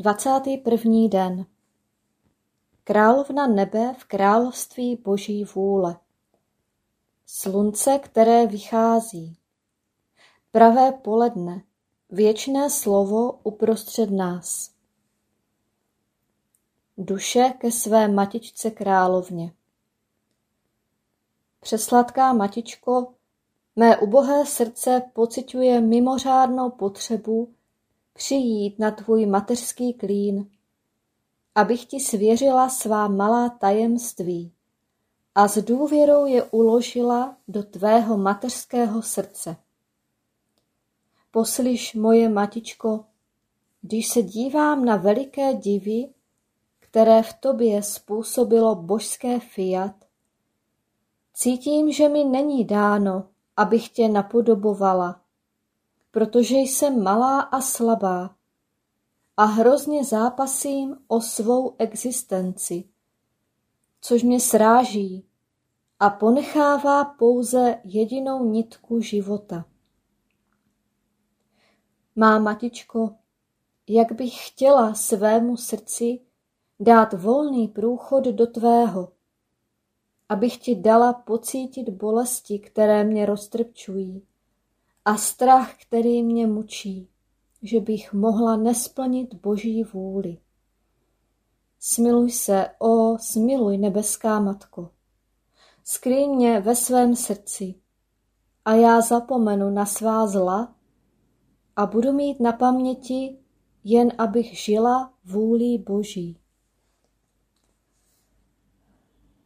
Dvacátý první den Královna nebe v království boží vůle Slunce, které vychází Pravé poledne Věčné slovo uprostřed nás. Duše ke své matičce královně. Přesladká matičko, mé ubohé srdce pociťuje mimořádnou potřebu přijít na tvůj mateřský klín, abych ti svěřila svá malá tajemství a s důvěrou je uložila do tvého mateřského srdce. Poslyš, moje matičko, když se dívám na veliké divy, které v tobě způsobilo božské fiat, cítím, že mi není dáno, abych tě napodobovala, protože jsem malá a slabá a hrozně zápasím o svou existenci, což mě sráží a ponechává pouze jedinou nitku života. Má matičko, jak bych chtěla svému srdci dát volný průchod do tvého, abych ti dala pocítit bolesti, které mě roztrpčují a strach, který mě mučí, že bych mohla nesplnit boží vůli. Smiluj se, o, smiluj, nebeská matko. Skrý mě ve svém srdci a já zapomenu na svá zla a budu mít na paměti, jen abych žila vůlí Boží.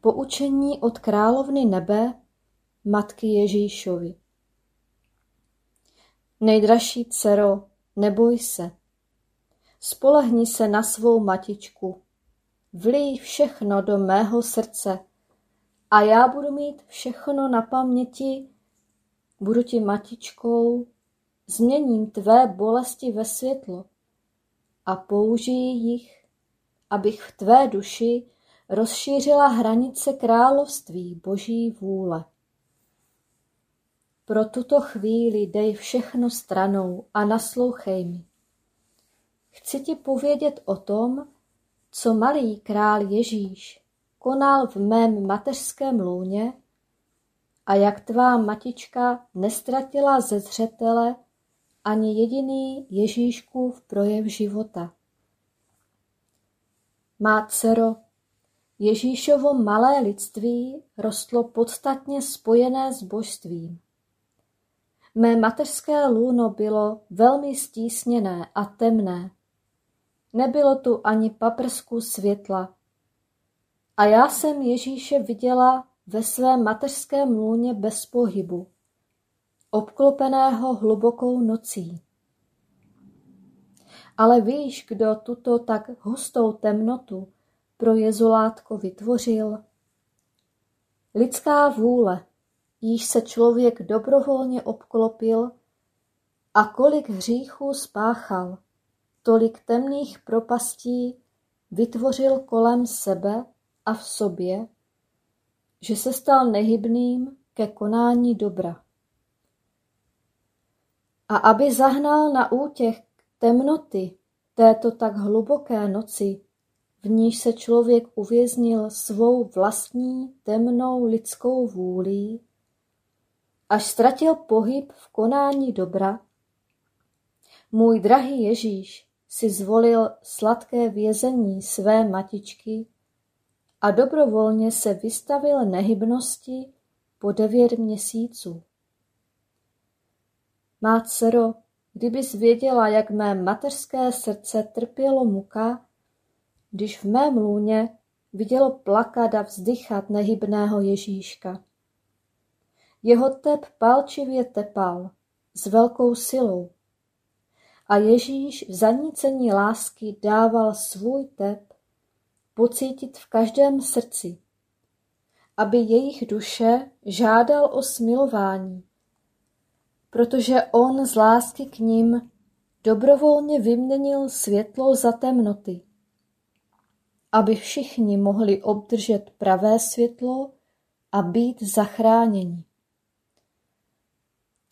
Poučení od královny nebe, matky Ježíšovi. Nejdražší dcero, neboj se. Spolehni se na svou matičku. Vlij všechno do mého srdce a já budu mít všechno na paměti, budu ti matičkou, změním tvé bolesti ve světlo a použiji jich, abych v tvé duši rozšířila hranice království Boží vůle. Pro tuto chvíli dej všechno stranou a naslouchej mi. Chci ti povědět o tom, co malý král Ježíš konal v mém mateřském lůně a jak tvá matička nestratila ze zřetele ani jediný Ježíškův projev života. Má dcero, Ježíšovo malé lidství rostlo podstatně spojené s božstvím. Mé mateřské lůno bylo velmi stísněné a temné. Nebylo tu ani paprsku světla. A já jsem Ježíše viděla ve svém mateřském lůně bez pohybu, obklopeného hlubokou nocí. Ale víš, kdo tuto tak hustou temnotu pro jezulátko vytvořil? Lidská vůle, již se člověk dobrovolně obklopil a kolik hříchů spáchal, tolik temných propastí vytvořil kolem sebe a v sobě, že se stal nehybným ke konání dobra. A aby zahnal na útěch temnoty této tak hluboké noci, v níž se člověk uvěznil svou vlastní temnou lidskou vůlí, až ztratil pohyb v konání dobra, můj drahý Ježíš si zvolil sladké vězení své matičky a dobrovolně se vystavil nehybnosti po devět měsíců. Má dcero, kdybys věděla, jak mé mateřské srdce trpělo muka, když v mém lůně vidělo plakat a vzdychat nehybného Ježíška. Jeho tep palčivě tepal, s velkou silou. A Ježíš v zanícení lásky dával svůj tep pocítit v každém srdci, aby jejich duše žádal o smilování, protože on z lásky k ním dobrovolně vyměnil světlo za temnoty, aby všichni mohli obdržet pravé světlo a být zachráněni.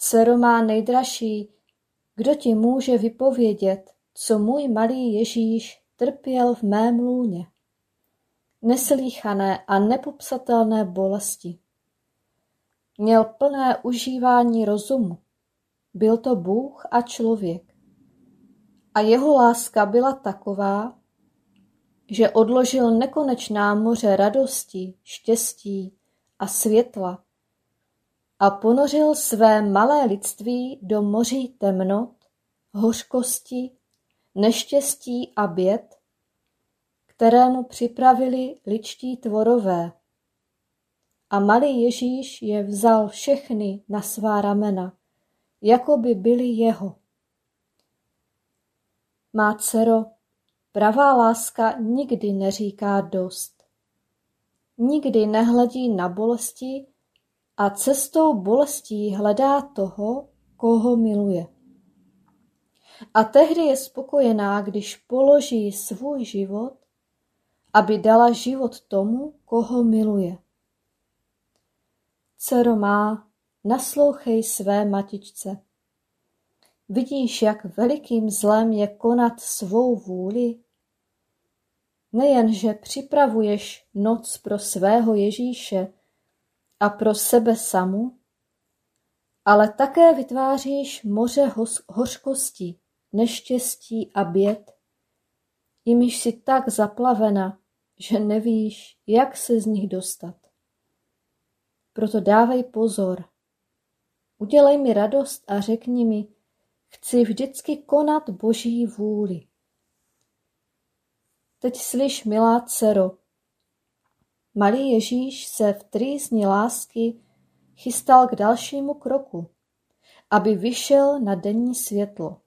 Dcero má nejdražší, kdo ti může vypovědět, co můj malý Ježíš trpěl v mém lůně. Neslíchané a nepopsatelné bolesti. Měl plné užívání rozumu. Byl to Bůh a člověk. A jeho láska byla taková, že odložil nekonečná moře radosti, štěstí a světla a ponořil své malé lidství do moří temnot, hořkosti, neštěstí a běd, které mu připravili ličtí tvorové. A malý Ježíš je vzal všechny na svá ramena, jako by byly jeho. Má dcero, pravá láska nikdy neříká dost. Nikdy nehledí na bolesti, a cestou bolestí hledá toho, koho miluje. A tehdy je spokojená, když položí svůj život, aby dala život tomu, koho miluje. Dcero má, naslouchej své matičce. Vidíš, jak velikým zlem je konat svou vůli? Nejenže připravuješ noc pro svého Ježíše, a pro sebe samu, ale také vytváříš moře hořkosti, neštěstí a běd, jimiž si tak zaplavena, že nevíš, jak se z nich dostat. Proto dávej pozor. Udělej mi radost a řekni mi, chci vždycky konat Boží vůli. Teď slyš, milá dcero, Malý Ježíš se v trýzni lásky chystal k dalšímu kroku aby vyšel na denní světlo.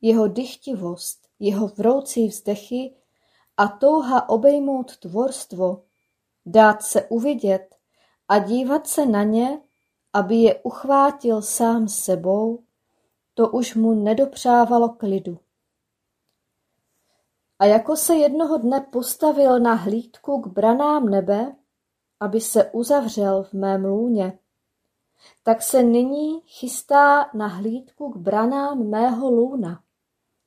Jeho dychtivost, jeho vroucí vzdechy a touha obejmout tvorstvo, dát se uvidět a dívat se na ně, aby je uchvátil sám sebou, to už mu nedopřávalo klidu. A jako se jednoho dne postavil na hlídku k branám nebe, aby se uzavřel v mém lůně, tak se nyní chystá na hlídku k branám mého lůna,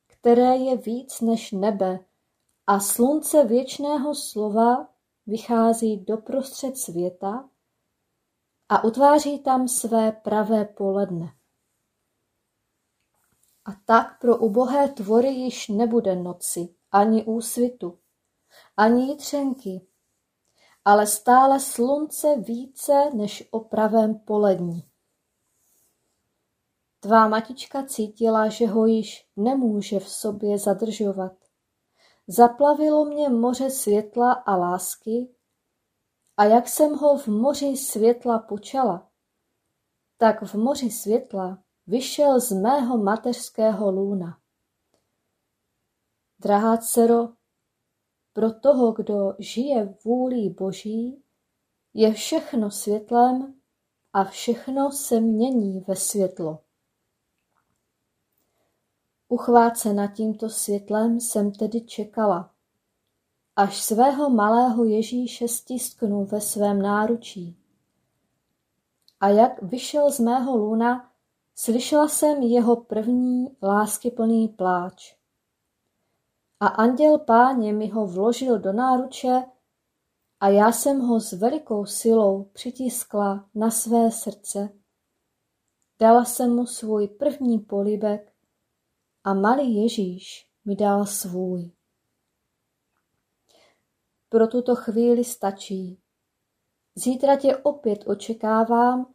které je víc než nebe a slunce věčného slova vychází doprostřed světa a utváří tam své pravé poledne. A tak pro ubohé tvory již nebude noci, ani úsvitu, ani jitřenky, ale stále slunce více než o pravém polední. Tvá matička cítila, že ho již nemůže v sobě zadržovat. Zaplavilo mě moře světla a lásky a jak jsem ho v moři světla počala, tak v moři světla vyšel z mého mateřského lůna. Drahá dcero, pro toho, kdo žije vůlí Boží, je všechno světlem a všechno se mění ve světlo. Uchvácena tímto světlem jsem tedy čekala, až svého malého Ježíše stisknu ve svém náručí. A jak vyšel z mého luna, slyšela jsem jeho první láskyplný pláč. A anděl páně mi ho vložil do náruče a já jsem ho s velikou silou přitiskla na své srdce. Dala jsem mu svůj první polibek a malý Ježíš mi dal svůj. Pro tuto chvíli stačí. Zítra tě opět očekávám,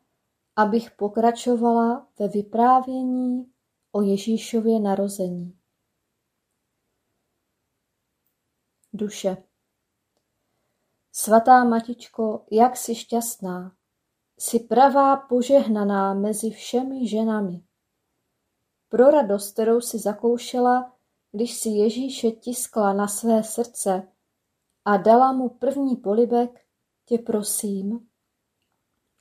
abych pokračovala ve vyprávění o Ježíšově narození. Duše Svatá Matičko, jak jsi šťastná, jsi pravá požehnaná mezi všemi ženami. Pro radost, kterou si zakoušela, když si Ježíše tiskla na své srdce a dala mu první polibek, tě prosím,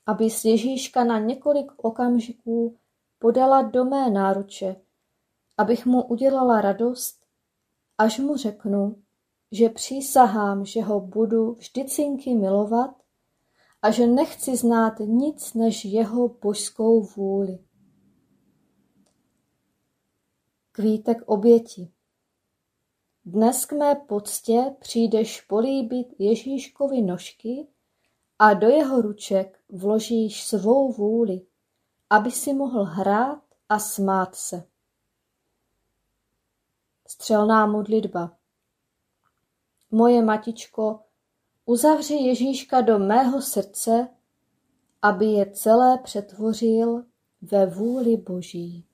abys Ježíška na několik okamžiků podala do mé náruče, abych mu udělala radost, až mu řeknu, že přísahám, že ho budu vždycinky milovat a že nechci znát nic než jeho božskou vůli. Kvítek oběti Dnes k mé poctě přijdeš políbit Ježíškovi nožky a do jeho ruček vložíš svou vůli, aby si mohl hrát a smát se. Střelná modlitba Moje matičko, uzavři Ježíška do mého srdce, aby je celé přetvořil ve vůli Boží.